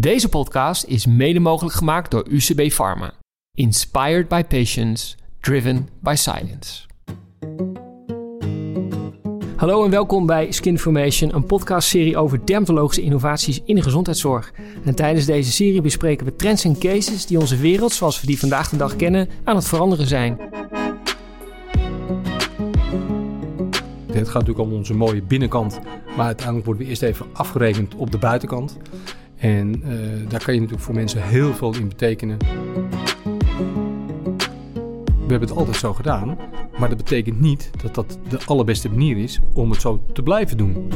Deze podcast is mede mogelijk gemaakt door UCB Pharma. Inspired by patients, driven by science. Hallo en welkom bij Skinformation, een podcastserie over dermatologische innovaties in de gezondheidszorg. En tijdens deze serie bespreken we trends en cases die onze wereld, zoals we die vandaag de dag kennen, aan het veranderen zijn. Het gaat natuurlijk om onze mooie binnenkant, maar uiteindelijk worden we eerst even afgerekend op de buitenkant. En uh, daar kan je natuurlijk voor mensen heel veel in betekenen. We hebben het altijd zo gedaan, maar dat betekent niet dat dat de allerbeste manier is om het zo te blijven doen.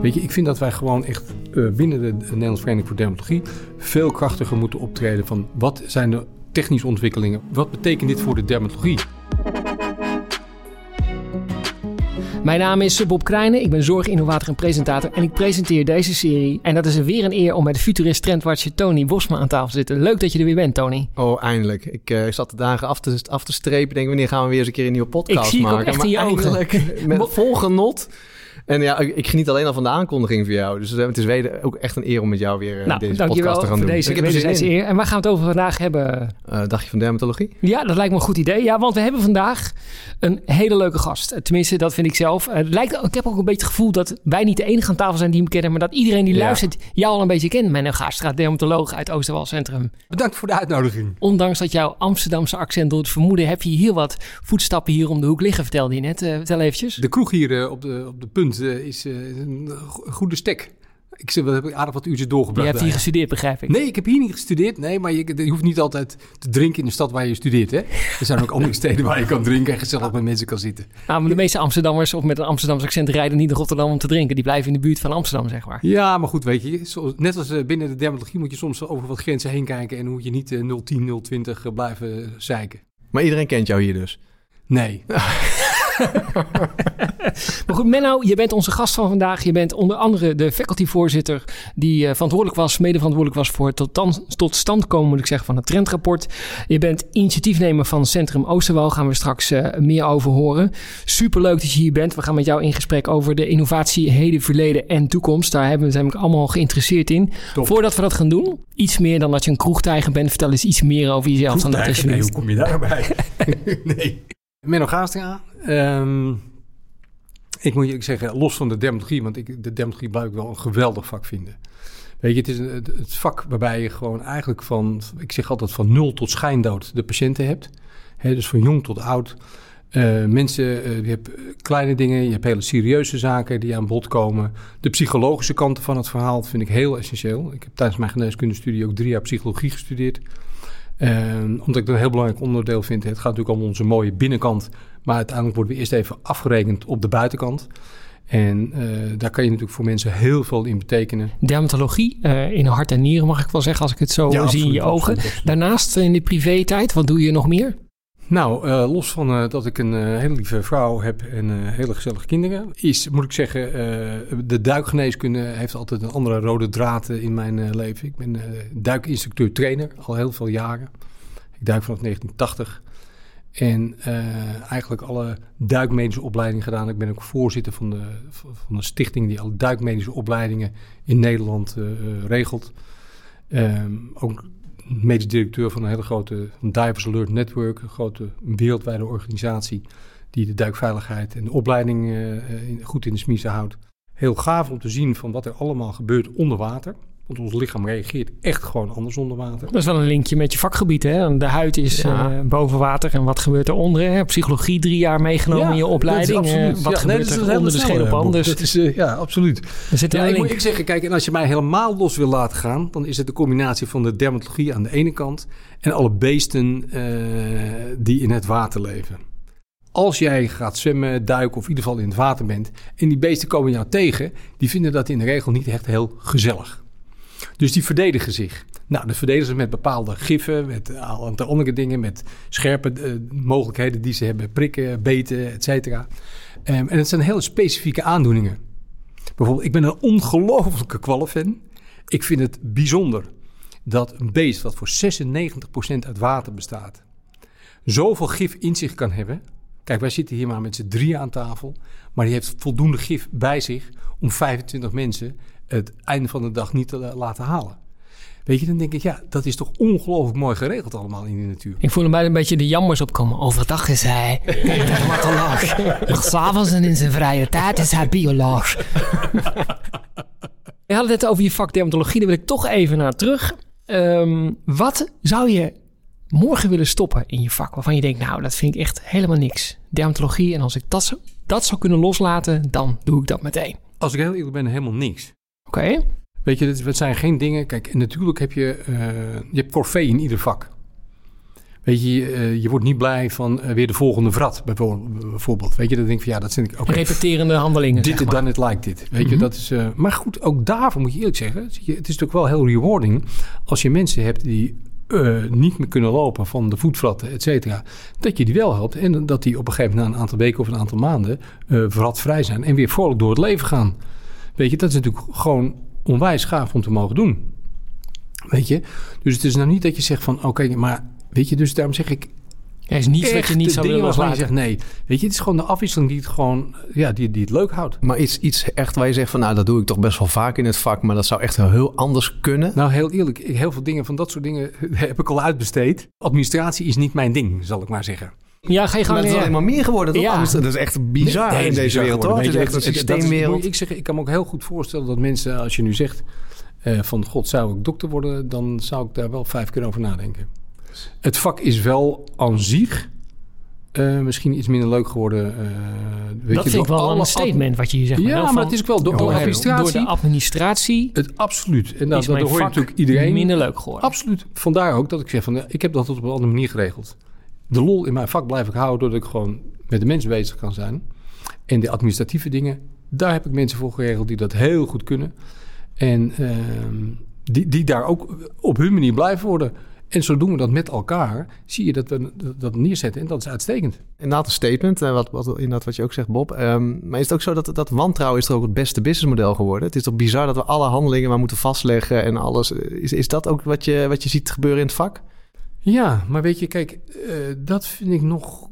Weet je, ik vind dat wij gewoon echt uh, binnen de Nederlandse Vereniging voor Dermatologie veel krachtiger moeten optreden van wat zijn de technische ontwikkelingen? Wat betekent dit voor de dermatologie? Mijn naam is Bob Krijnen, ik ben zorginnovator en presentator en ik presenteer deze serie. En dat is weer een eer om met futurist trendwatcher Tony Bosma aan tafel te zitten. Leuk dat je er weer bent, Tony. Oh, eindelijk. Ik uh, zat de dagen af te, af te strepen. Denk, wanneer gaan we weer eens een keer een nieuwe podcast ik zie maken? Echt maar in je ogen. met vol genot. En ja, ik geniet alleen al van de aankondiging voor jou. Dus het is weder ook echt een eer om met jou weer nou, deze podcast te gaan voor doen. Deze, ik heb er zin eer. En waar gaan we het over vandaag hebben? Uh, dagje van dermatologie? Ja, dat lijkt me een goed idee. Ja, want we hebben vandaag een hele leuke gast. Tenminste, dat vind ik zelf. Het lijkt, ik heb ook een beetje het gevoel dat wij niet de enige aan tafel zijn die hem kennen, maar dat iedereen die ja. luistert jou al een beetje kent. Mijn gaststraat dermatoloog uit Oosterwal Centrum. Bedankt voor de uitnodiging. Ondanks dat jouw Amsterdamse accent door het vermoeden heb je heel wat voetstappen hier om de hoek liggen, vertelde je net. Uh, vertel eventjes. De kroeg hier uh, op, de, op de punt is een goede stek. Ik heb aardig wat uurtjes doorgebracht. Je hebt hier gestudeerd, begrijp ik. Nee, ik heb hier niet gestudeerd. Nee, maar je, je, hoeft niet altijd te drinken in de stad waar je studeert. Hè? Er zijn ook andere steden waar je kan drinken en gezellig met mensen kan zitten. Nou, maar de meeste Amsterdammers of met een Amsterdamse accent rijden niet naar Rotterdam om te drinken. Die blijven in de buurt van Amsterdam, zeg maar. Ja, maar goed, weet je. Net als binnen de dermatologie moet je soms over wat grenzen heen kijken. En moet je niet 010, 020 blijven zeiken. Maar iedereen kent jou hier dus? Nee. maar goed, Menno, je bent onze gast van vandaag. Je bent onder andere de facultyvoorzitter die uh, verantwoordelijk was, mede verantwoordelijk was voor het tot, tot stand komen, moet ik zeggen, van het trendrapport. Je bent initiatiefnemer van Centrum Oosterwal, gaan we straks uh, meer over horen. Superleuk dat je hier bent. We gaan met jou in gesprek over de innovatie, heden, verleden en toekomst. Daar hebben we zijn allemaal geïnteresseerd in. Top. Voordat we dat gaan doen, iets meer dan dat je een kroegtijger bent, vertel eens iets meer over jezelf. Dan dat nee, hoe kom je daarbij? nee. Menno Gaastra. Um, ik moet je zeggen, los van de dermatologie, want ik, de dermatologie blijf ik wel een geweldig vak vinden. Weet je, het is een, het vak waarbij je gewoon eigenlijk van, ik zeg altijd van nul tot schijndood de patiënten hebt. He, dus van jong tot oud. Uh, mensen, uh, je hebt kleine dingen, je hebt hele serieuze zaken die aan bod komen. De psychologische kanten van het verhaal vind ik heel essentieel. Ik heb tijdens mijn geneeskundestudie ook drie jaar psychologie gestudeerd. Uh, omdat ik dat een heel belangrijk onderdeel vind. Het gaat natuurlijk om onze mooie binnenkant. Maar uiteindelijk worden we eerst even afgerekend op de buitenkant. En uh, daar kan je natuurlijk voor mensen heel veel in betekenen. Dermatologie uh, in hart en nieren mag ik wel zeggen, als ik het zo ja, zie absoluut, in je ogen. Absoluut, absoluut. Daarnaast in de privé-tijd, wat doe je nog meer? Nou, uh, los van uh, dat ik een uh, hele lieve vrouw heb en hele gezellige kinderen, is, moet ik zeggen, de duikgeneeskunde heeft altijd een andere rode draad in mijn leven. Ik ben duikinstructeur-trainer al heel veel jaren. Ik duik vanaf 1980 en eigenlijk alle duikmedische opleidingen gedaan. Ik ben ook voorzitter van de, van de stichting die alle duikmedische opleidingen in Nederland regelt. Um, ook medisch directeur van een hele grote Divers Alert Network, een grote wereldwijde organisatie die de duikveiligheid en de opleiding uh, goed in de smiezen houdt. Heel gaaf om te zien van wat er allemaal gebeurt onder water. Want ons lichaam reageert echt gewoon anders onder water. Dat is wel een linkje met je vakgebied. Hè? De huid is ja. uh, boven water en wat gebeurt er onder? Hè? Psychologie drie jaar meegenomen ja, in je opleiding. Uh, wat ja, gebeurt nee, er onder de Dus dat is, uh, ja, absoluut. Er zit ja, ik link. moet ik zeggen, kijk, en als je mij helemaal los wil laten gaan... dan is het de combinatie van de dermatologie aan de ene kant... en alle beesten die in het water leven. Als jij gaat zwemmen, duiken of in ieder geval in het water bent... en die beesten komen jou tegen... die vinden dat in de regel niet echt heel gezellig. Dus die verdedigen zich. Nou, dat verdedigen ze met bepaalde giffen, met een aantal andere dingen, met scherpe uh, mogelijkheden die ze hebben, prikken, beten, et cetera. Um, en het zijn hele specifieke aandoeningen. Bijvoorbeeld, ik ben een ongelofelijke kwallenfan. Ik vind het bijzonder dat een beest wat voor 96% uit water bestaat, zoveel gif in zich kan hebben, Kijk, wij zitten hier maar met z'n drieën aan tafel. Maar die heeft voldoende gif bij zich om 25 mensen het einde van de dag niet te la- laten halen. Weet je, dan denk ik, ja, dat is toch ongelooflijk mooi geregeld allemaal in de natuur. Ik voel hem bijna een beetje de jammers opkomen. Overdag is hij dermatoloog. Maar s'avonds en in zijn vrije tijd is hij bioloog. Je had het over je vak dermatologie. Daar wil ik toch even naar terug. Ehm, wat zou je morgen willen stoppen in je vak? Waarvan je denkt, nou, dat vind ik echt helemaal niks. Dermatologie. En als ik dat, dat zou kunnen loslaten, dan doe ik dat meteen. Als ik heel eerlijk ben, helemaal niks. Oké? Weet je, het zijn geen dingen. Kijk, en natuurlijk heb je, eh, je hebt corvée in ieder vak. Weet je, eh, je wordt niet blij van eh, weer de volgende vrat, bijvoorbeeld. Weet je, dan denk ik van ja, dat vind ik oké. Repeterende handelingen, Dit is maar. dan het like dit. Weet je, Mhm. dat is. eh, maar goed, ook daarvoor moet je eerlijk zeggen. zie je, Het is natuurlijk wel heel rewarding als je mensen hebt die eh, niet meer kunnen lopen van de voetvratten, et cetera. Dat je die wel helpt en dat die op een gegeven moment na een aantal weken of een aantal maanden eh vratvrij zijn en weer vrolijk door het leven gaan. Weet je, dat is natuurlijk gewoon onwijs gaaf om te mogen doen. Weet je, dus het is nou niet dat je zegt van oké, maar weet je, dus daarom zeg ik Er is niets wat je niet zou willen je loslaten. zegt nee. Weet je, het is gewoon de afwisseling die het gewoon, ja, die, die het leuk houdt. Maar iets, iets echt waar je zegt van, nou, dat doe ik toch best wel vaak in het vak, maar dat zou echt heel, heel anders kunnen. Nou, heel eerlijk, heel veel dingen van dat soort dingen heb ik al uitbesteed. Administratie is niet mijn ding, zal ik maar zeggen. Ja, ga je Maar het is alleen maar meer geworden, toch? Ja. Anders- Dat is echt bizar Nee, in deze bizar wereld, toch? Het is Weet je, echt een systeemwereld. ik, zeggen, ik kan me ook heel goed voorstellen dat mensen, als je nu zegt eh, van god, zou ik dokter worden, dan zou ik daar wel vijf keer over nadenken. Het vak is wel aan zich eh, misschien iets minder leuk geworden. eh, weet dat je, vind ik wel een statement wat je hier zegt. Ja, maar het is ook wel door, door, door administratie. door de administratie het absoluut. En dat, is dat mijn hoor je natuurlijk iedereen. minder leuk geworden. Absoluut. Vandaar ook dat ik zeg van, ja, ik heb dat op een andere manier geregeld. De lol in mijn vak blijf ik houden doordat ik gewoon met de mensen bezig kan zijn. En de administratieve dingen, daar heb ik mensen voor geregeld die dat heel goed kunnen. En ehm, die, die daar ook op hun manier blijven worden. En zo doen we dat met elkaar. Zie je dat we dat- neerzetten en dat is uitstekend. Inderdaad een statement, eh, wat, wat, inderdaad wat je ook zegt, Bob. Ehm, maar is het ook zo dat, dat wantrouwen is er ook het beste businessmodel geworden? Het is toch bizar dat we alle handelingen maar moeten vastleggen en alles. Is, is dat ook wat je, wat je ziet gebeuren in het vak? Ja, maar weet je, kijk, eh, dat vind ik nog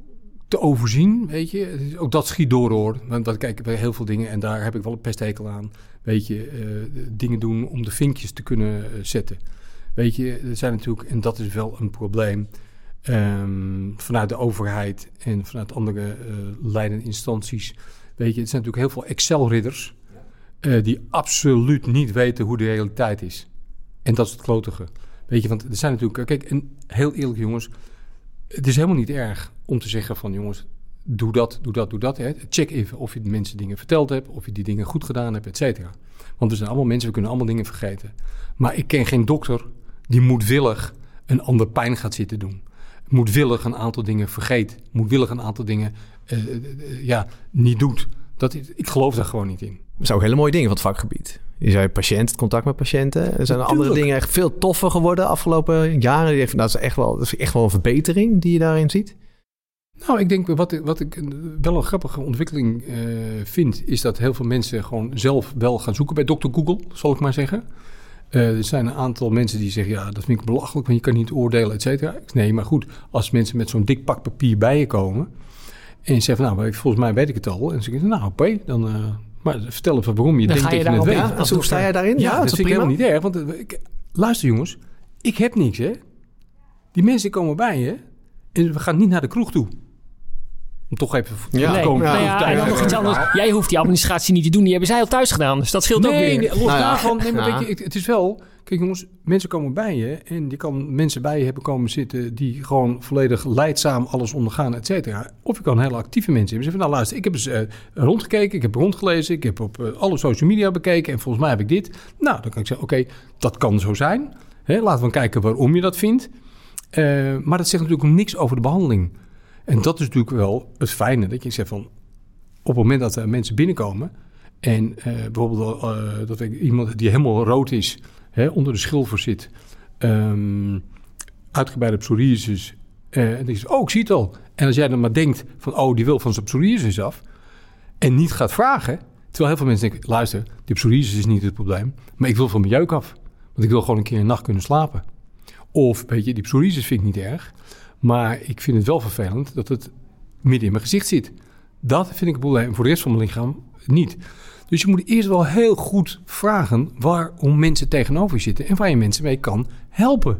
te overzien, weet je. Ook dat schiet door, hoor. Want dat kijk ik bij heel veel dingen en daar heb ik wel een pesthekel aan. Weet je, eh, dingen doen om de vinkjes te kunnen eh, zetten. Weet je, er zijn natuurlijk, en dat is wel een probleem, ehm, vanuit de overheid en vanuit andere leidende instanties. Weet je, het zijn natuurlijk heel veel Excel-ridders die absoluut niet weten hoe de realiteit is. En dat is het klotige. Weet je, want er zijn natuurlijk... Kijk, en heel eerlijk jongens... Het is helemaal niet erg om te zeggen van... jongens, doe dat, doe dat, doe dat. Hè. Check even of je de mensen dingen verteld hebt... of je die dingen goed gedaan hebt, et cetera. Want we zijn allemaal mensen, we kunnen allemaal dingen vergeten. Maar ik ken geen dokter die moedwillig een ander pijn gaat zitten doen. Moedwillig een aantal dingen vergeet. Moedwillig een aantal dingen eh, eh, eh, ja, niet doet. Dat, ik geloof daar gewoon niet in. Dat zijn ook hele mooie dingen van het vakgebied. Je zei patiënt, het contact met patiënten. Er zijn andere dingen echt veel toffer geworden de afgelopen jaren. Dat is echt wel, dat is echt wel een verbetering die je daarin ziet. Nou, ik denk wat ik, wat ik wel een grappige ontwikkeling eh, vind, is dat heel veel mensen gewoon zelf wel gaan zoeken bij Dr. Google, zal ik maar zeggen. Eh, er zijn een aantal mensen die zeggen, ja, dat vind ik belachelijk, want je kan niet oordelen, et cetera. Nee, maar goed, als mensen met zo'n dik pak papier bij je komen en je zegt, nou, volgens mij weet ik het al. En ze zeggen, nou, oké, dan, eh, maar vertel even waarom je Dan denkt ga je dat je het weet. Ja, hoe sta jij daarin? Ja, dat dat is vind ik helemaal niet erg. Want eh, ik, luister jongens, ik heb niks hè. Die mensen komen bij je en we gaan niet naar de kroeg toe. Om toch even Nee, komen. ja. Nou ja, en dan nog iets anders. Jij hoeft die administratie niet te doen. Die hebben zij al thuis gedaan. Dus dat scheelt ook Nee, weer. nee, los Nou ja. daarvan. Nee, maar Ja. weet je, het, het is wel... Kijk jongens, mensen komen bij je... en je kan mensen bij je hebben komen zitten... die gewoon volledig leidzaam alles ondergaan, et cetera. Of je kan hele actieve mensen hebben. Ze zeggen, nou luister, ik heb eens eh, rondgekeken... ik heb rondgelezen, ik heb op eh, alle social media bekeken... en volgens mij heb ik dit. Nou, dan kan ik zeggen, oké, dat kan zo zijn. Hè, laten we kijken waarom je dat vindt. Eh, maar dat zegt natuurlijk niks over de behandeling. En dat is natuurlijk wel het fijne. Dat je zegt van... op het moment dat er mensen binnenkomen... En eh, bijvoorbeeld eh, dat ik iemand die helemaal rood is, hè, onder de schilfer zit, ehm uitgebreide psoriasis. eh, en die zegt, oh, ik zie het al. En als jij dan maar denkt van, oh, die wil van zijn psoriasis af, en niet gaat vragen, terwijl heel veel mensen denken, luister, die psoriasis is niet het probleem, maar ik wil van mijn jeuk af, want ik wil gewoon een keer een nacht kunnen slapen. Of, weet je, die psoriasis vind ik niet erg, maar ik vind het wel vervelend dat het midden in mijn gezicht zit. Dat vind ik een probleem. Voor de rest van mijn lichaam niet. Dus je moet eerst wel heel goed vragen waarom mensen tegenover je zitten en waar je mensen mee kan helpen.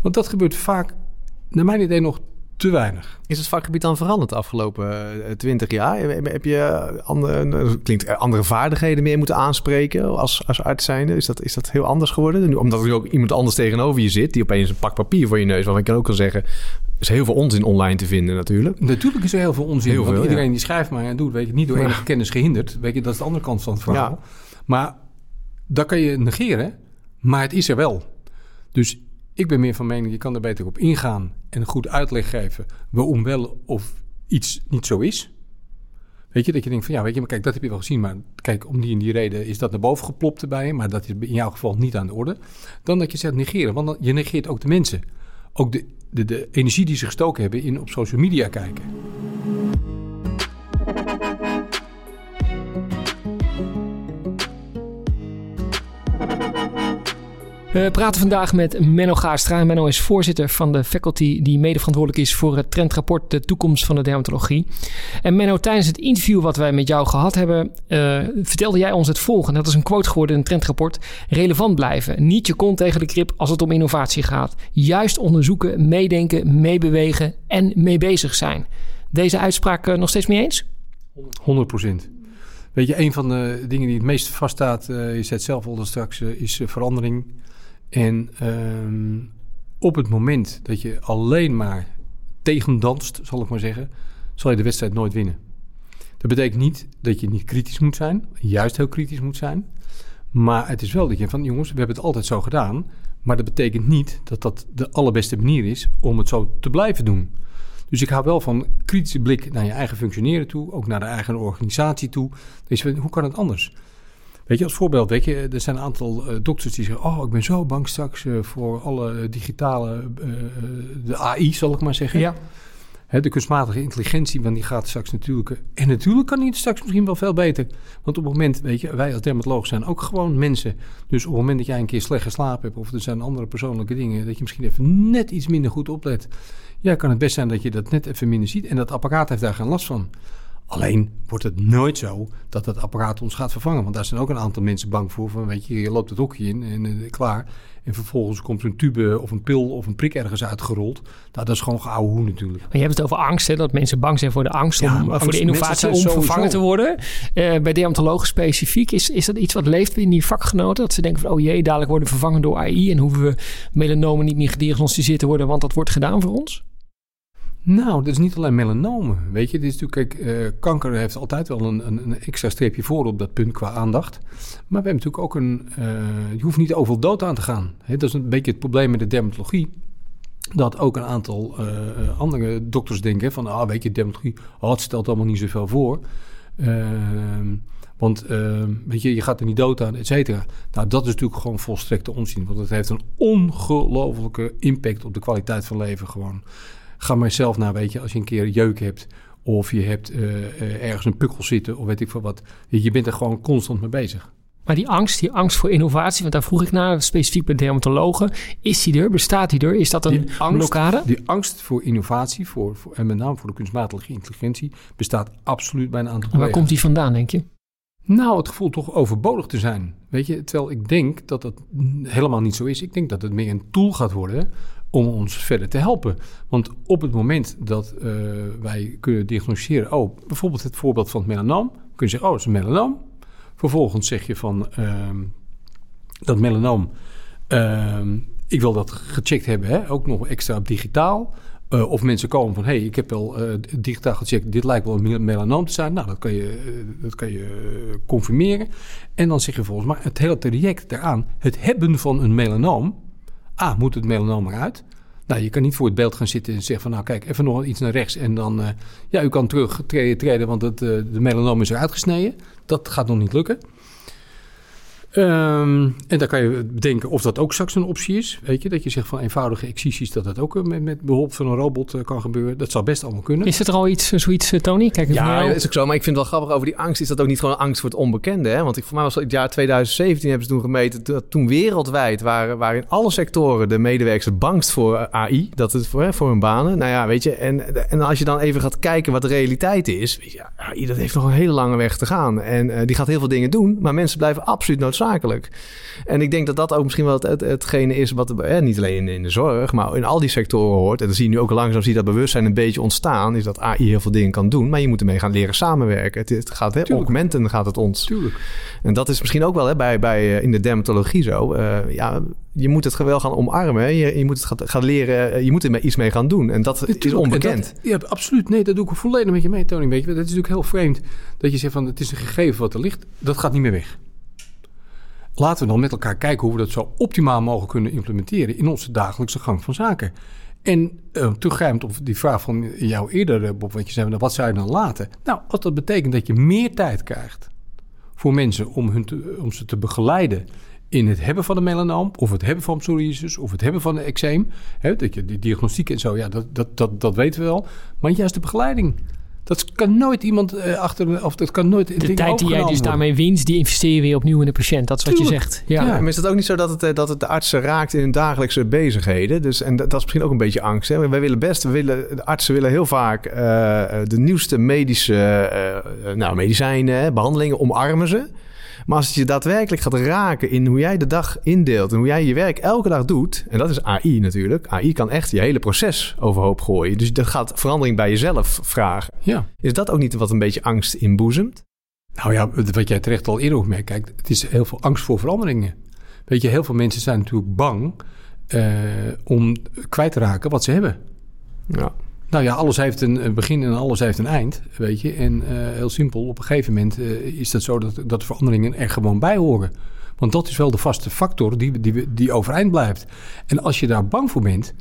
Want dat gebeurt vaak, naar mijn idee, nog te weinig. Is het vakgebied dan veranderd de afgelopen eh, twintig jaar? Heb je andere, klinkt, andere vaardigheden meer moeten aanspreken als, als arts zijnde? Is dat, is dat heel anders geworden? Nu, omdat er ook iemand anders tegenover je zit... die opeens een pak papier voor je neus... waarvan ik kan ook wel zeggen... is heel veel onzin online te vinden natuurlijk. Natuurlijk is er heel veel onzin. Heel veel, iedereen die schrijft maar en doet... weet je, niet door enige kennis gehinderd. Weet je, dat is de andere kant van het verhaal. Maar dat kan je negeren... maar het is er wel. Dus ik ben meer van mening, je kan er beter op ingaan en goed uitleg geven waarom wel of iets niet zo is. Weet je, dat je denkt van ja, weet je, maar kijk, dat heb je wel gezien, maar kijk, om die en die reden is dat naar boven geplopt erbij, maar dat is in jouw geval niet aan de orde. Dan dat je zegt negeren, want dan, je negeert ook de mensen. Ook de, de, de energie die ze gestoken hebben in op social media kijken. We praten vandaag met Menno Gaastra. Menno is voorzitter van de faculty die mede verantwoordelijk is voor het trendrapport De Toekomst van de Dermatologie. En Menno, tijdens het interview wat wij met jou gehad hebben, uh, vertelde jij ons het volgende. Dat is een quote geworden in het trendrapport. Relevant blijven. Niet je kont tegen de krip als het om innovatie gaat. Juist onderzoeken, meedenken, meebewegen en mee bezig zijn. Deze uitspraak uh, nog steeds mee eens? 100 procent. Weet je, een van de dingen die het meest vaststaat, uh, je zei het zelf al straks, is verandering. En ehm, op het moment dat je alleen maar tegendanst, zal ik maar zeggen, zal je de wedstrijd nooit winnen. Dat betekent niet dat je niet kritisch moet zijn, juist heel kritisch moet zijn. Maar het is wel dat je van, jongens, we hebben het altijd zo gedaan. Maar dat betekent niet dat dat de allerbeste manier is om het zo te blijven doen. Dus ik hou wel van kritische blik naar je eigen functioneren toe, ook naar de eigen organisatie toe. Dus hoe kan het anders? Weet je, als voorbeeld, weet je, er zijn een aantal uh, dokters die zeggen: Oh, ik ben zo bang straks uh, voor alle digitale, uh, de AI, zal ik maar zeggen. Ja. Hè, de kunstmatige intelligentie, want die gaat straks natuurlijk. En natuurlijk kan die het straks misschien wel veel beter. Want op het moment, weet je, wij als dermatologen zijn ook gewoon mensen. Dus op het moment dat jij een keer slecht geslapen hebt, of er zijn andere persoonlijke dingen, dat je misschien even net iets minder goed oplet. Ja, kan het best zijn dat je dat net even minder ziet. En dat apparaat heeft daar geen last van. Alleen wordt het nooit zo dat het apparaat ons gaat vervangen. Want daar zijn ook een aantal mensen bang voor. Van, weet je, je loopt het hokje in en uh, klaar. En vervolgens komt er een tube of een pil of een prik ergens uitgerold. Nou, dat is gewoon geouwe hoe natuurlijk. Maar je hebt het over angst, hè? dat mensen bang zijn voor de angst, om, voor de innovatie om vervangen te worden. Uh, bij deontologen specifiek, is, is dat iets wat leeft binnen die vakgenoten? Dat ze denken van, oh jee, dadelijk worden we vervangen door AI en hoeven we melanomen niet meer gediagnosticeerd te worden, want dat wordt gedaan voor ons? Nou, dat is niet alleen melanomen. Weet je, dit is natuurlijk, kijk, uh, kanker heeft altijd wel een, een, een, extra streepje voor op dat punt qua aandacht. Maar we hebben natuurlijk ook een. Uh, je hoeft niet overal dood aan te gaan. Dat is een beetje het probleem met de dermatologie. Dat ook een aantal uh, andere dokters denken: van, ah, weet je, dermatologie, oh, het stelt allemaal niet zoveel voor. Ehm, want ehm, weet je, je gaat er niet dood aan, et cetera. Nou, dat is natuurlijk gewoon volstrekte onzin. Want het heeft een ongelofelijke impact op de kwaliteit van leven gewoon. Ga maar zelf naar, weet je, als je een keer jeuk hebt of je hebt uh, uh, ergens een pukkel zitten of weet ik veel wat. Je bent er gewoon constant mee bezig. Maar die angst, die angst voor innovatie, want daar vroeg ik naar, specifiek bij dermatologen. Is die er? Bestaat die er? Is dat een angst, blokkade? Die angst voor innovatie, voor, voor, en met name voor de kunstmatige intelligentie, bestaat absoluut bij een aantal Waar komt die vandaan, denk je? Nou, het gevoel toch overbodig te zijn. Weet je, terwijl ik denk dat dat helemaal niet zo is. Ik denk dat het meer een tool gaat worden om ons verder te helpen. Want op het moment dat uh, wij kunnen diagnosticeren, oh, bijvoorbeeld het voorbeeld van het melanoom, kun je zeggen, oh, dat is een melanoom. Vervolgens zeg je van uh, dat melanoom, uh, ik wil dat gecheckt hebben, hè? ook nog extra digitaal. Uh, of mensen komen van, hé, hey, ik heb wel uh, digitaal gecheckt, dit lijkt wel een melanoom te zijn. Nou, dat kan je, uh, dat kan je confirmeren. En dan zeg je volgens mij het hele traject daaraan, het hebben van een melanoom, A, moet het melanoom eruit? Nou, je kan niet voor het beeld gaan zitten en zeggen van... nou kijk, even nog iets naar rechts en dan... Ja, u kan terug treden, treden want het, de melanoom is eruit gesneden. Dat gaat nog niet lukken. Ehm, en dan kan je bedenken of dat ook straks een optie is. Weet je, dat je zegt van eenvoudige excisies, dat dat ook eh, met, met behulp van een robot eh, kan gebeuren. Dat zou best allemaal kunnen. Is het er al iets, eh, zoiets, Tony? Kijk Ja, dat is ook zo. Maar ik vind het wel grappig over die angst. Is dat ook niet gewoon angst voor het onbekende? Hè? Want ik, voor mij was het het jaar 2017 hebben ze toen gemeten. Dat toen wereldwijd waren, waren in alle sectoren de medewerkers bangst voor AI. Dat het voor, hè, voor hun banen. Nou ja, weet je. En, en als je dan even gaat kijken wat de realiteit is. Weet je, AI dat heeft nog een hele lange weg te gaan. En eh, die gaat heel veel dingen doen. Maar mensen blijven absoluut noodzakelijk. En ik denk dat dat ook misschien wel het, het, hetgene is wat eh, niet alleen in, in de zorg, maar in al die sectoren hoort. En dan zie je nu ook langzaam zie je dat bewustzijn een beetje ontstaan. Is dat AI heel veel dingen kan doen, maar je moet ermee gaan leren samenwerken. Het, het gaat hè, augmenten gaat het ons. Tuurlijk. En dat is misschien ook wel hè, bij, bij, eh, in de dermatologie zo. Eh, ja, je moet het wel gaan omarmen. Je, je moet het gaan, gaan leren. eh, Je moet er iets mee gaan doen. En dat is onbekend. En dat- ja, absoluut. Nee, dat doe ik volledig met je mee, Tony. Weet je, dat is natuurlijk heel vreemd dat je zegt van het is een gegeven wat er ligt. Dat gaat niet meer weg. Laten we dan met elkaar kijken hoe we dat zo optimaal mogelijk kunnen implementeren in onze dagelijkse gang van zaken. En eh, teruggrijpend op die vraag van jou eerder, eh, Bob, wat je zei, nou, wat zou je dan laten? Nou, als dat betekent dat je meer tijd krijgt voor mensen om, hun om ze te begeleiden in het hebben van een melanoom, of het hebben van psoriasis, of het hebben van een eczeem. Dat je die diagnostiek en zo, ja, dat, dat, dat, dat weten we wel. Maar juist de begeleiding. Dat kan nooit iemand eh, achter, of dat kan nooit. De tijd die jij dus daarmee wint, die investeer je weer opnieuw in de patiënt. Dat is wat je zegt. Ja. Ja, maar is het ook niet zo dat het, eh, dat het de artsen raakt in hun dagelijkse bezigheden? Dus, en dat, dat is misschien ook een beetje angst. Hè? Wij willen best, we willen, de artsen willen heel vaak eh, de nieuwste medische eh, eh, nou, medicijnen, behandelingen, omarmen ze. Maar als het je daadwerkelijk gaat raken in hoe jij de dag indeelt en hoe jij je werk elke dag doet, en dat is AI natuurlijk. AI kan echt je hele proces overhoop gooien. Dus dat gaat verandering bij jezelf vragen. Ja. Is dat ook niet wat een beetje angst inboezemt? Nou ja, wat jij terecht al eerder opmerkt, kijk, het is heel veel angst voor veranderingen. Weet je, heel veel mensen zijn natuurlijk bang eh, om kwijt te raken wat ze hebben. Ja. Nou ja, alles heeft een begin en alles heeft een eind, weet je. En eh, heel simpel, op een gegeven moment eh, is dat zo dat, dat veranderingen er gewoon bij horen. Want dat is wel de vaste factor die, die, die overeind blijft. En als je daar bang voor bent,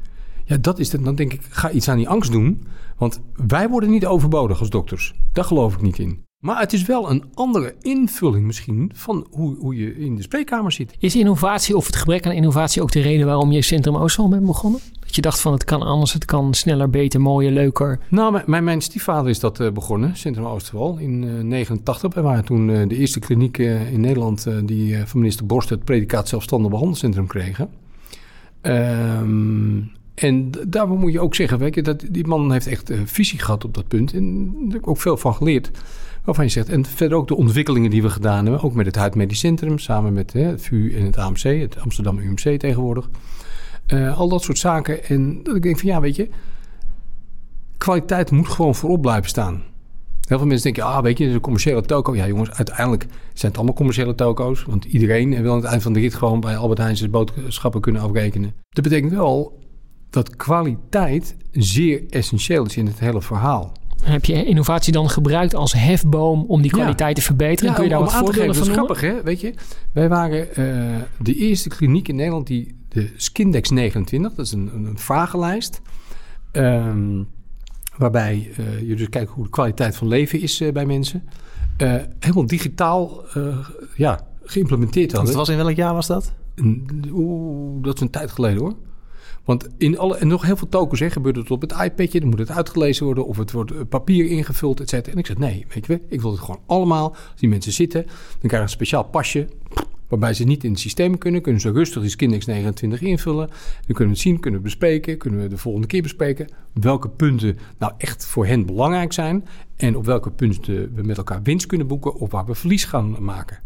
ja, dat is het, dan denk ik, ga iets aan die angst doen. Want wij worden niet overbodig als dokters. Daar geloof ik niet in. Maar het is wel een andere invulling misschien van hoe, hoe je in de spreekkamer zit. Is innovatie of het gebrek aan innovatie ook de reden waarom je Centrum Oostholm bent begonnen? Dat je dacht van het kan anders, het kan sneller, beter, mooier, leuker. Nou, mijn- mijn, stiefvader is dat eh, begonnen, Centrum Oosterwal, in eh 89. Wij waren toen eh, de eerste kliniek eh, in Nederland die van minister Borst het predicaat zelfstandig behandelcentrum kregen. Ehm, en d- daar moet je ook zeggen, weet je, dat die man heeft echt visie gehad op dat punt. En daar heb ik ook veel van geleerd. Waarvan je zegt, en verder ook de ontwikkelingen die we gedaan hebben, ook met het Huid Medisch Centrum, samen met hè, het VU en het AMC, het Amsterdam UMC tegenwoordig. Eh, al dat soort zaken. En dat ik denk van ja, weet je, kwaliteit moet gewoon voorop blijven staan. Heel veel mensen denken, ah, weet je, een commerciële toko. Ja, jongens, uiteindelijk zijn het allemaal commerciële toko's. Want iedereen wil aan het eind van de rit gewoon bij Albert Heijn zijn boodschappen kunnen afrekenen. Dat betekent wel dat kwaliteit zeer essentieel is in het hele verhaal. Heb je innovatie dan gebruikt als hefboom om die Ja. kwaliteit te verbeteren? Kun je daar om wat aan te voorbeelden geven, van dat is noemen? grappig, hè? Weet je, wij waren eh, de eerste kliniek in Nederland die de Skindex 29, dat is een, een, een vragenlijst, ehm, waarbij eh, je dus kijkt hoe de kwaliteit van leven is eh, bij mensen, eh, helemaal digitaal eh, ja, geïmplementeerd Dat hadden. was in welk jaar was dat? Oeh, dat is een tijd geleden hoor. Want in alle, en nog heel veel tokens hè, gebeurt het op het iPadje. Dan moet het uitgelezen worden of het wordt eh, papier ingevuld, et cetera. En ik zeg nee, weet je wel, ik wil het gewoon allemaal. Als die mensen zitten, dan krijgen ze een speciaal pasje waarbij ze niet in het systeem kunnen. Kunnen ze rustig die Skindex 29 invullen. Dan kunnen we het zien, kunnen we bespreken. Kunnen we de volgende keer bespreken. Welke punten nou echt voor hen belangrijk zijn. En op welke punten we met elkaar winst kunnen boeken. Of waar we verlies gaan maken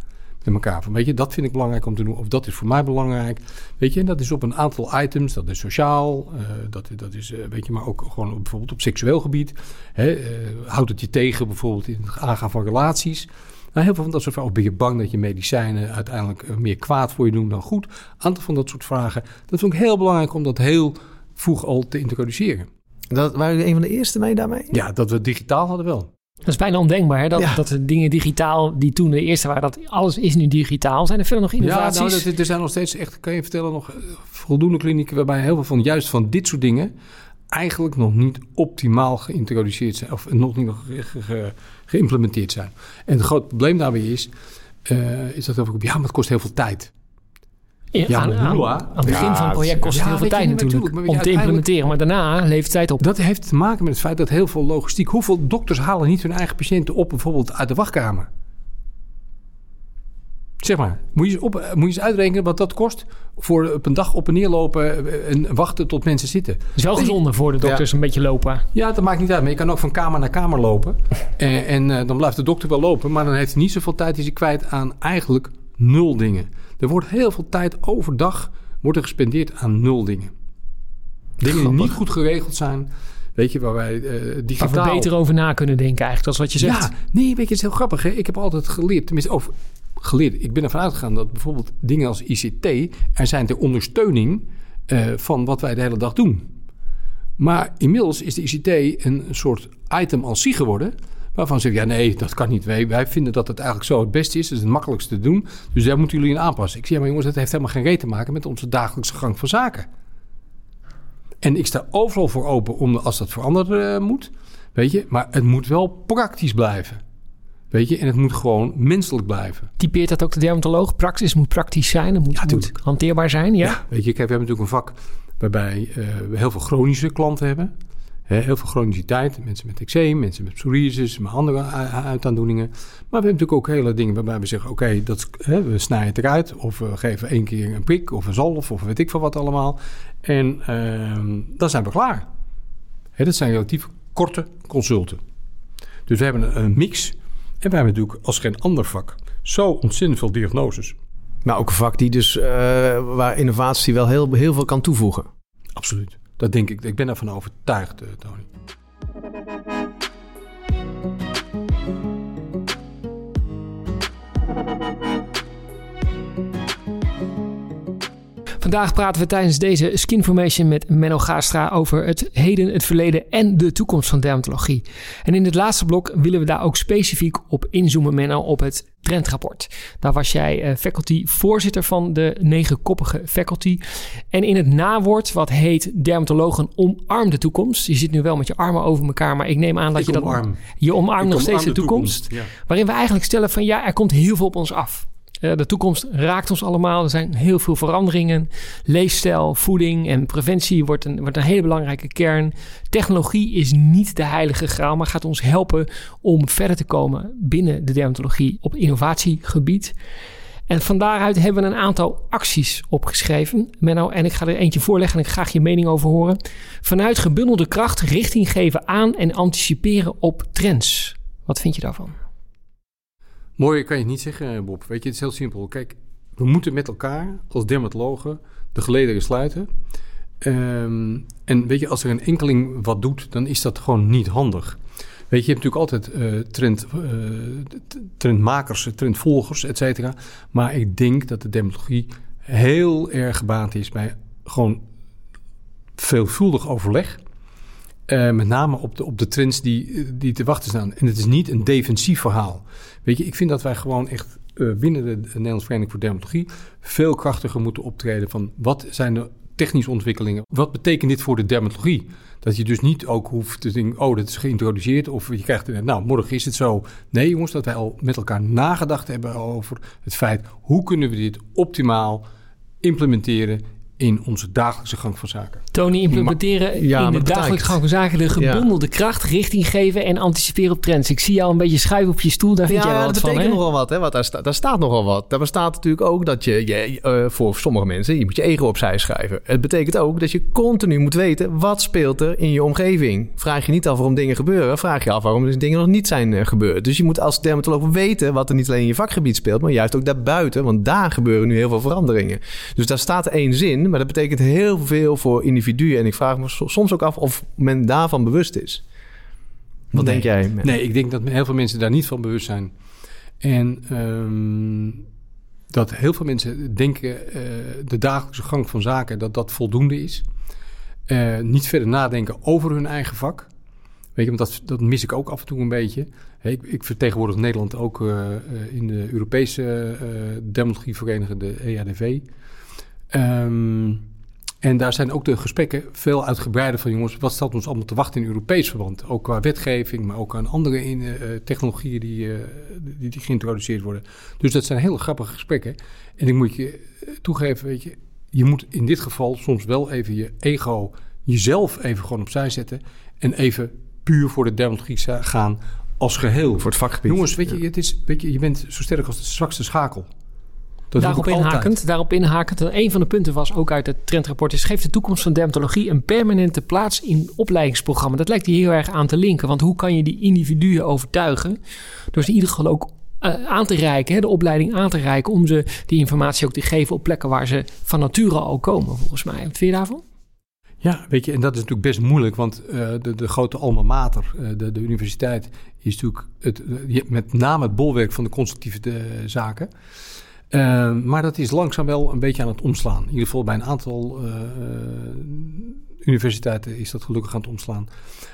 met elkaar. Van, weet je, dat vind ik belangrijk om te doen. Of dat is voor mij belangrijk. Weet je, en dat is op een aantal items. Dat is sociaal. eh, dat, dat is, eh, weet je, maar ook gewoon op, bijvoorbeeld op seksueel gebied. Hè, eh, houdt het je tegen bijvoorbeeld in het aangaan van relaties. Nou, heel veel van dat soort vragen. Of ben je bang dat je medicijnen uiteindelijk meer kwaad voor je doen dan goed? Een aantal van dat soort vragen. Dat vond ik heel belangrijk om dat heel vroeg al te introduceren. Dat, waren jullie een van de eerste mee daarmee? Ja, dat we digitaal hadden wel. Dat is bijna ondenkbaar, hè? Dat, Ja. dat de dingen digitaal, die toen de eerste waren, dat alles is nu digitaal. Zijn er verder nog Ja, innovaties? nou, dat, er zijn nog steeds echt, kan je vertellen, nog eh, voldoende klinieken waarbij heel veel van juist van dit soort dingen eigenlijk nog niet optimaal geïntroduceerd zijn of nog niet nog ge- ge- geïmplementeerd zijn. En het groot probleem daarbij is, eh, is dat ook, ja, maar het kost heel veel tijd. Ja, Ja, aan, aan- aan het begin Ja, van het project kost het ja, heel veel tijd natuurlijk om te implementeren. Maar daarna levert het tijd op. Dat heeft te maken met het feit dat heel veel logistiek... Hoeveel dokters halen niet hun eigen patiënten op bijvoorbeeld uit de wachtkamer? Zeg maar, moet je eens, op, moet je eens uitrekenen wat dat kost... voor op een dag op en neer lopen eh, en wachten tot mensen zitten. Het is wel gezonder voor de dokters een beetje lopen. Ja, dat maakt niet uit. Maar je kan ook van kamer naar kamer lopen. En, en eh, dan blijft de dokter wel lopen. Maar dan heeft hij niet zoveel tijd. Is hij kwijt aan eigenlijk nul dingen. Er wordt heel veel tijd overdag wordt er gespendeerd aan nul dingen. Dingen die niet goed geregeld zijn. Weet je, waar wij Waar digitaal... we beter over na kunnen denken eigenlijk. Dat is wat je zegt. Ja, nee, weet je, het is heel grappig. Hè? Ik heb altijd geleerd, tenminste over geleerd. Ik ben ervan uitgegaan dat bijvoorbeeld dingen als ICT er zijn ter ondersteuning eh, van wat wij de hele dag doen. Maar inmiddels is de ICT een soort item als zich geworden. Waarvan ze zeggen, ja nee, dat kan niet. Wij, wij vinden dat het eigenlijk zo het beste is. Het is het makkelijkste te doen. Dus daar moeten jullie in aanpassen. Ik zeg, ja, maar jongens, dat heeft helemaal geen reet te maken met onze dagelijkse gang van zaken. En ik sta overal voor open om als dat veranderen eh, moet. Weet je, maar het moet wel praktisch blijven. Weet je, en het moet gewoon menselijk blijven. Typeert dat ook de dermatoloog? Praxis moet praktisch zijn. Het moet, Ja, moet tuurlijk. hanteerbaar zijn. Ja? Weet je, kijk, we hebben natuurlijk een vak waarbij eh, we heel veel chronische klanten hebben. Heel veel chroniciteit. Mensen met eczeem, mensen met psoriasis, met andere uitaandoeningen. Maar we hebben natuurlijk ook hele dingen waarbij we zeggen... oké, dat hè, we snijden het eruit. Of we geven één keer een prik of een zalf of weet ik veel wat allemaal. En ehm, dan zijn we klaar. Hè, dat zijn relatief korte consulten. Dus we hebben een, mix. En we hebben natuurlijk als geen ander vak zo ontzettend veel diagnoses. Maar ook een vak die dus, eh, waar innovatie wel heel, heel veel kan toevoegen. Absoluut. Dat denk ik. Ik ben daarvan overtuigd, eh, Tony. Vandaag praten we tijdens deze Skinformation met Menno Gaastra over het heden, het verleden en de toekomst van dermatologie. En in het laatste blok willen we daar ook specifiek op inzoomen, Menno, op het trendrapport. Daar was jij eh, faculty voorzitter van de negenkoppige faculty. En in het nawoord, wat heet dermatologen omarm de toekomst. Je zit nu wel met je armen over elkaar, maar ik neem aan dat Ik je dat... omarm. Je omarmt nog steeds de toekomst. Ja. Waarin we eigenlijk stellen van ja, er komt heel veel op ons af. Eh, de toekomst raakt ons allemaal. Er zijn heel veel veranderingen. Leefstijl, voeding en preventie wordt een, wordt een hele belangrijke kern. Technologie is niet de heilige graal, maar gaat ons helpen om verder te komen binnen de dermatologie op innovatiegebied. En van daaruit hebben we een aantal acties opgeschreven. Menno, en ik ga er eentje voorleggen en ik graag je mening over horen. Vanuit gebundelde kracht richting geven aan en anticiperen op trends. Wat vind je daarvan? Mooi kan je het niet zeggen, Bob. Weet je, het is heel simpel. Kijk, we moeten met elkaar als dermatologen de gelederen sluiten. Ehm, en weet je, als er een enkeling wat doet, dan is dat gewoon niet handig. Weet je, je hebt natuurlijk altijd eh, trend, eh, trendmakers, trendvolgers, et cetera. Maar ik denk dat de dermatologie heel erg gebaat is bij gewoon veelvuldig overleg. Eh, met name op de, op de trends die, die te wachten staan. En het is niet een defensief verhaal. Weet je, ik vind dat wij gewoon echt eh, binnen de Nederlandse Vereniging voor Dermatologie veel krachtiger moeten optreden van wat zijn de technische ontwikkelingen? Wat betekent dit voor de dermatologie? Dat je dus niet ook hoeft te denken, oh, dat is geïntroduceerd. Of je krijgt, nou, morgen is het zo. Nee, jongens, dat wij al met elkaar nagedacht hebben over het feit, hoe kunnen we dit optimaal implementeren in onze dagelijkse gang van zaken? Tony, implementeren Ja, in de dagelijkse gang betekent- van zaken de gebundelde kracht richting geven en anticiperen op trends. Ik zie jou een beetje schuiven op je stoel, daar vind jij wel dat wat van, betekent hè? nogal wat. Hè? Want daar, sta- daar staat nogal wat. Daar bestaat natuurlijk ook dat je, je eh, voor sommige mensen, je moet je ego opzij schrijven. Het betekent ook dat je continu moet weten, wat speelt er in je omgeving? Vraag je niet af waarom dingen gebeuren, vraag je af waarom dus dingen nog niet zijn eh, gebeurd. Dus je moet als dermatoloog weten wat er niet alleen in je vakgebied speelt, maar juist ook daarbuiten. Want daar gebeuren nu heel veel veranderingen. Dus daar staat één zin, maar dat betekent heel veel voor individuen. En ik vraag me so- soms ook af of men daarvan bewust is. Wat Nee. denk jij? Nee, ik denk dat heel veel mensen daar niet van bewust zijn. En ehm, dat heel veel mensen denken eh, de dagelijkse gang van zaken dat dat voldoende is. Eh, niet verder nadenken over hun eigen vak. Weet je, want dat, dat mis ik ook af en toe een beetje. Hey, ik, ik vertegenwoordig Nederland ook eh, in de Europese eh dermatologievereniging, de EADV. Ehm, En daar zijn ook de gesprekken veel uitgebreider van, jongens, wat staat ons allemaal te wachten in Europees verband? Ook qua wetgeving, maar ook aan andere in, uh, technologieën die, uh, die, die, geïntroduceerd worden. Dus dat zijn hele grappige gesprekken. En ik moet je toegeven, weet je, je moet in dit geval soms wel even je ego, jezelf even gewoon opzij zetten en even puur voor de dermatologie gaan als geheel. Voor het vakgebied. Jongens, weet je, het is, weet je, je bent zo sterk als de zwakste schakel. Dat daarop inhakend, daarop inhakend. Een van de punten was ook uit het trendrapport... is geeft de toekomst van dermatologie een permanente plaats in opleidingsprogramma. Dat lijkt hier heel erg aan te linken. Want hoe kan je die individuen overtuigen... door ze in ieder geval ook uh, aan te reiken, hè, de opleiding aan te reiken... om ze die informatie ook te geven op plekken waar ze van nature al komen, volgens mij. Wat vind je daarvan? Ja, weet je, en dat is natuurlijk best moeilijk, want uh, de, de grote alma mater, uh, de, de universiteit, is natuurlijk het, met name het bolwerk van de constructieve de, zaken. Uh, maar dat is langzaam wel een beetje aan het omslaan. In ieder geval bij een aantal uh, universiteiten is dat gelukkig aan het omslaan.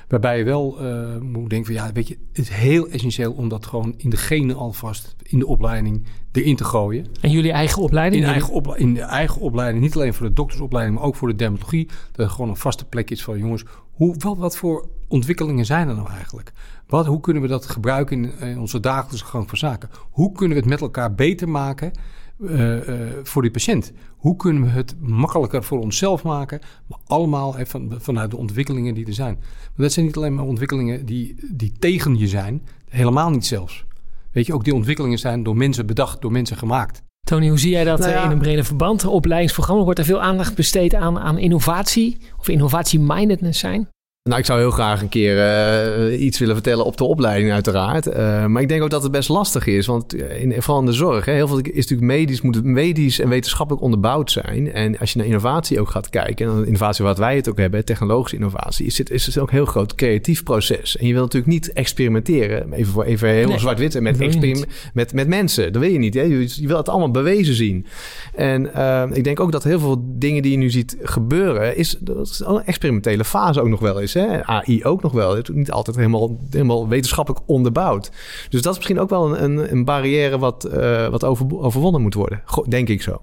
Waarbij je wel uh, moet denken van ja, weet je, het is heel essentieel om dat gewoon in de genen alvast in de opleiding erin te gooien. En jullie eigen opleiding? In, eigen in de eigen opleiding, niet alleen voor de doktersopleiding, maar ook voor de dermatologie. Dat er gewoon een vaste plek is van jongens, hoe, wat, wat voor ontwikkelingen zijn er nou eigenlijk? Wat, hoe kunnen we dat gebruiken in, in onze dagelijkse gang van zaken? Hoe kunnen we het met elkaar beter maken? Uh, uh, voor die patiënt. Hoe kunnen we het makkelijker voor onszelf maken, maar allemaal van, vanuit de ontwikkelingen die er zijn. Maar dat zijn niet alleen maar ontwikkelingen die, die tegen je zijn, helemaal niet zelfs. Weet je, ook die ontwikkelingen zijn door mensen bedacht, door mensen gemaakt. Tony, hoe zie jij dat nou ja. in een brede verband? Opleidingsprogramma wordt er veel aandacht besteed aan, aan innovatie of innovatie-mindedness zijn? Nou, ik zou heel graag een keer uh, iets willen vertellen op de opleiding, uiteraard. Uh, maar ik denk ook dat het best lastig is. Want in, vooral in de zorg, hè, heel veel is natuurlijk medisch, moet het medisch en wetenschappelijk onderbouwd zijn. En als je naar innovatie ook gaat kijken, en dan innovatie wat wij het ook hebben, technologische innovatie, is het, is het ook een heel groot creatief proces. En je wil natuurlijk niet experimenteren, even, voor, even heel nee, zwart-wit, met, met, met mensen. Dat wil je niet. Hè? Je, je wil het allemaal bewezen zien. En uh, ik denk ook dat heel veel dingen die je nu ziet gebeuren, is, dat is een experimentele fase ook nog wel eens. AI ook nog wel. Het is niet altijd helemaal, helemaal wetenschappelijk onderbouwd. Dus dat is misschien ook wel een, een barrière wat, uh, wat over, overwonnen moet worden. Denk ik zo.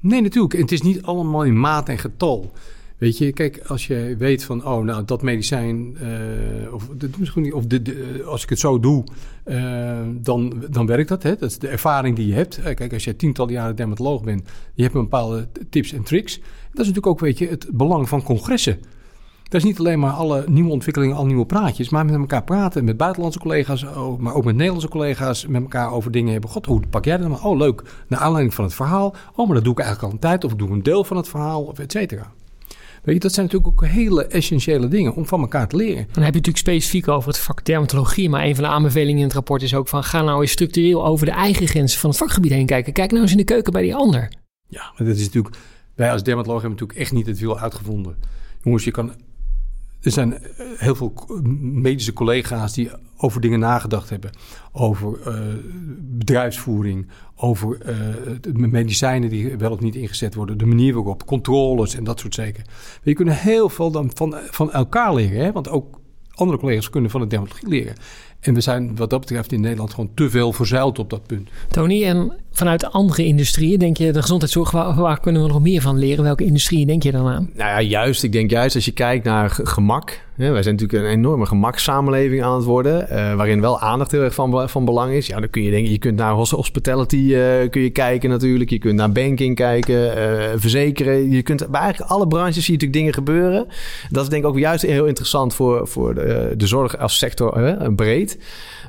Nee, natuurlijk. Het is niet allemaal in maat en getal. Weet je, kijk, als je weet van, oh, nou, dat medicijn, uh, of, de, of de, de, als ik het zo doe, dan, dan werkt dat. Hè? Dat is de ervaring die je hebt. Kijk, als je tientallen jaren dermatoloog bent, je hebt een bepaalde tips en tricks. Dat is natuurlijk ook, weet je, het belang van congressen. Dat is niet alleen maar alle nieuwe ontwikkelingen, al nieuwe praatjes, maar met elkaar praten, met buitenlandse collega's, maar ook met Nederlandse collega's, met elkaar over dingen hebben. God, hoe pak jij dat nou? Oh, leuk. Naar aanleiding van het verhaal. Oh, maar dat doe ik eigenlijk al een tijd, of ik doe een deel van het verhaal, of et cetera. Weet je, dat zijn natuurlijk ook hele essentiële dingen om van elkaar te leren. Dan heb je natuurlijk specifiek over het vak dermatologie. Maar een van de aanbevelingen in het rapport is ook van... ga nou eens structureel over de eigen grenzen van het vakgebied heen kijken. Kijk nou eens in de keuken bij die ander. Ja, maar dat is natuurlijk... Wij als dermatoloog hebben natuurlijk echt niet het wiel uitgevonden. Jongens, je kan er zijn eh, heel veel medische collega's die over dingen nagedacht hebben. Over uh, bedrijfsvoering, over uh, medicijnen die wel of niet ingezet worden, de manier waarop, controles en dat soort zaken. Je kunt heel veel dan van, van elkaar leren, hè? want ook andere collega's kunnen van de dermatologie leren. En we zijn wat dat betreft in Nederland gewoon te veel verzuild op dat punt. Tony, en vanuit andere industrieën, denk je de gezondheidszorg, waar, waar, kunnen we nog meer van leren? Welke industrieën denk je dan aan? Nou ja, juist. Ik denk juist als je kijkt naar gemak. Hè, wij zijn natuurlijk een enorme gemakssamenleving aan het worden, uh, waarin wel aandacht heel erg van, van belang is. Ja, dan kun je denken, je kunt naar hospitality uh, kun je kijken natuurlijk. Je kunt naar banking kijken, uh, verzekeren. Je kunt bij eigenlijk alle branches zie je natuurlijk dingen gebeuren. Dat is denk ik ook juist heel interessant voor, voor de, de zorg als sector breed.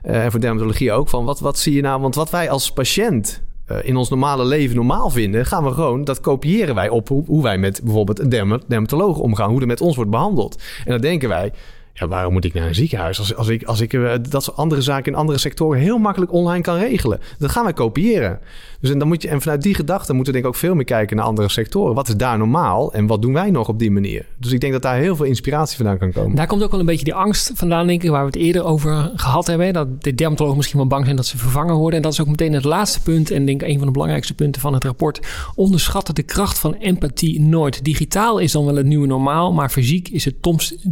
En voor dermatologie ook. Van wat, wat zie je nou? Want wat wij als patiënt uh, in ons normale leven normaal vinden, gaan we gewoon, dat kopiëren wij op hoe, wij met bijvoorbeeld een dermatoloog omgaan, hoe er met ons wordt behandeld. En dan denken wij, ja, waarom moet ik naar een ziekenhuis als, als ik, als ik uh, dat soort andere zaken in andere sectoren heel makkelijk online kan regelen? Dat gaan wij kopiëren. Dus en, dan moet je, en vanuit die gedachte moeten we denk ik ook veel meer kijken naar andere sectoren. Wat is daar normaal en wat doen wij nog op die manier? Dus ik denk dat daar heel veel inspiratie vandaan kan komen. Daar komt ook wel een beetje die angst vandaan, denk ik, waar we het eerder over gehad hebben. Dat de dermatologen misschien wel bang zijn dat ze vervangen worden. En dat is ook meteen het laatste punt en denk ik een van de belangrijkste punten van het rapport. Onderschatten de kracht van empathie nooit. Digitaal is dan wel het nieuwe normaal, maar fysiek is het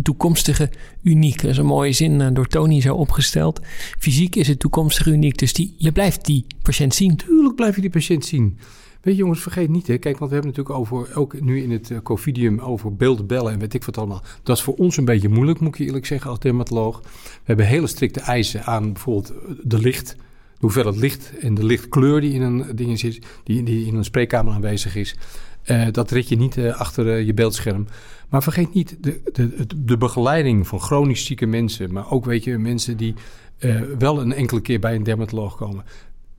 toekomstige uniek. Dat is een mooie zin eh, door Tony zo opgesteld. Fysiek is het toekomstige uniek, dus die, je blijft die patiënt zien. Tuurlijk blijf je die patiënt zien. Weet je jongens, vergeet niet, hè. kijk, want we hebben natuurlijk over, ook nu in het uh, covidium, over beelden en weet ik wat allemaal. Dat is voor ons een beetje moeilijk, moet ik eerlijk zeggen, als dermatoloog. We hebben hele strikte eisen aan bijvoorbeeld de licht, de hoeveelheid licht en de lichtkleur die in een ding zit, die, die in een spreekkamer aanwezig is. Uh, dat red je niet achter je beeldscherm. Maar vergeet niet de, de, de begeleiding van chronisch zieke mensen. Maar ook weet je, mensen die wel een enkele keer bij een dermatoloog komen.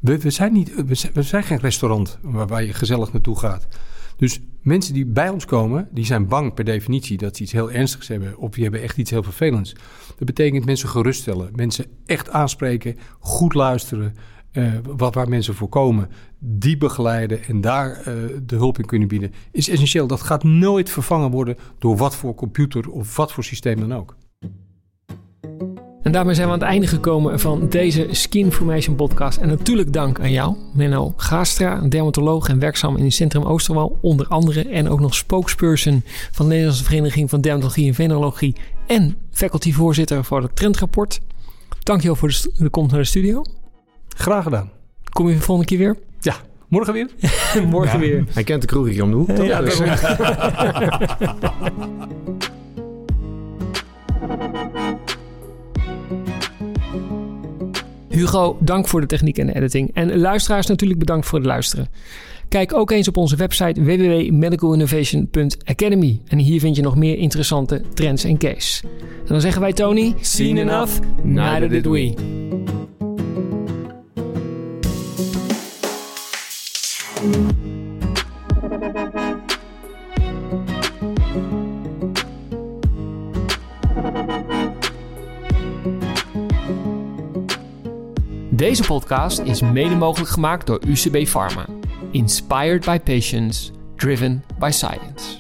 We, zijn, niet, we, zijn, geen restaurant waar, je gezellig naartoe gaat. Dus mensen die bij ons komen, die zijn bang per definitie dat ze iets heel ernstigs hebben. Of die hebben echt iets heel vervelends. Dat betekent mensen geruststellen. Mensen echt aanspreken, goed luisteren. Uh, wat, waar mensen voor komen, die begeleiden en daar uh, de hulp in kunnen bieden, is essentieel. Dat gaat nooit vervangen worden door wat voor computer of wat voor systeem dan ook. En daarmee zijn we aan het einde gekomen van deze Skin Formation podcast. En natuurlijk dank aan jou, Menno Gastra, dermatoloog en werkzaam in het Centrum Oosterwal, onder andere. En ook nog spokesperson van de Nederlandse Vereniging van Dermatologie en Venerologie. En facultyvoorzitter voor het trendrapport. Dankjewel voor de, de komst naar de studio. Graag gedaan. Kom je de volgende keer weer? Ja, morgen weer. morgen ja, weer. Hij kent de kroeg hier om de hoek. Toch? Ja, dus. Hugo, dank voor de techniek en de editing. En luisteraars natuurlijk bedankt voor het luisteren. Kijk ook eens op onze website www.medicalinnovation.academy. En hier vind je nog meer interessante trends en case. En dan zeggen wij Tony... Seen enough, neither did we. Deze podcast is mede mogelijk gemaakt door UCB Pharma. Inspired by patients, driven by science.